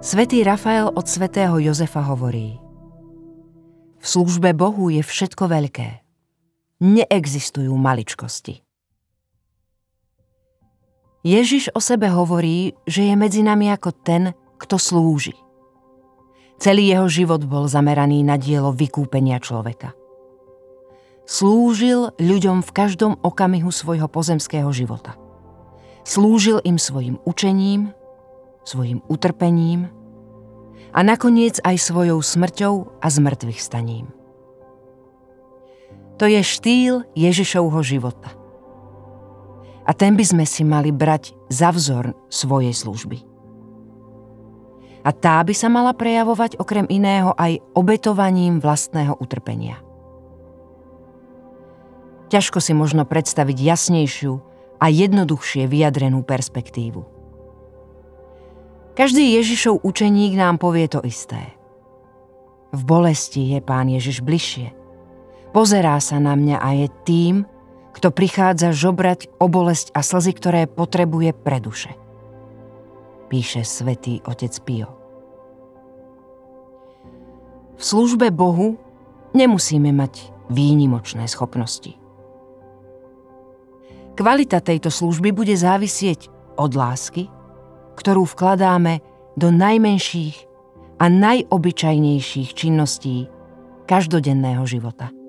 Svetý Rafael od svätého Jozefa hovorí V službe Bohu je všetko veľké. Neexistujú maličkosti. Ježiš o sebe hovorí, že je medzi nami ako ten, kto slúži. Celý jeho život bol zameraný na dielo vykúpenia človeka. Slúžil ľuďom v každom okamihu svojho pozemského života. Slúžil im svojim učením, svojim utrpením a nakoniec aj svojou smrťou a zmrtvých staním. To je štýl Ježišovho života. A ten by sme si mali brať za vzor svojej služby. A tá by sa mala prejavovať okrem iného aj obetovaním vlastného utrpenia. Ťažko si možno predstaviť jasnejšiu a jednoduchšie vyjadrenú perspektívu. Každý Ježišov učeník nám povie to isté. V bolesti je pán Ježiš bližšie. Pozerá sa na mňa a je tým, kto prichádza žobrať o bolesť a slzy, ktoré potrebuje pre duše. Píše svätý otec Pio. V službe Bohu nemusíme mať výnimočné schopnosti. Kvalita tejto služby bude závisieť od lásky, ktorú vkladáme do najmenších a najobyčajnejších činností každodenného života.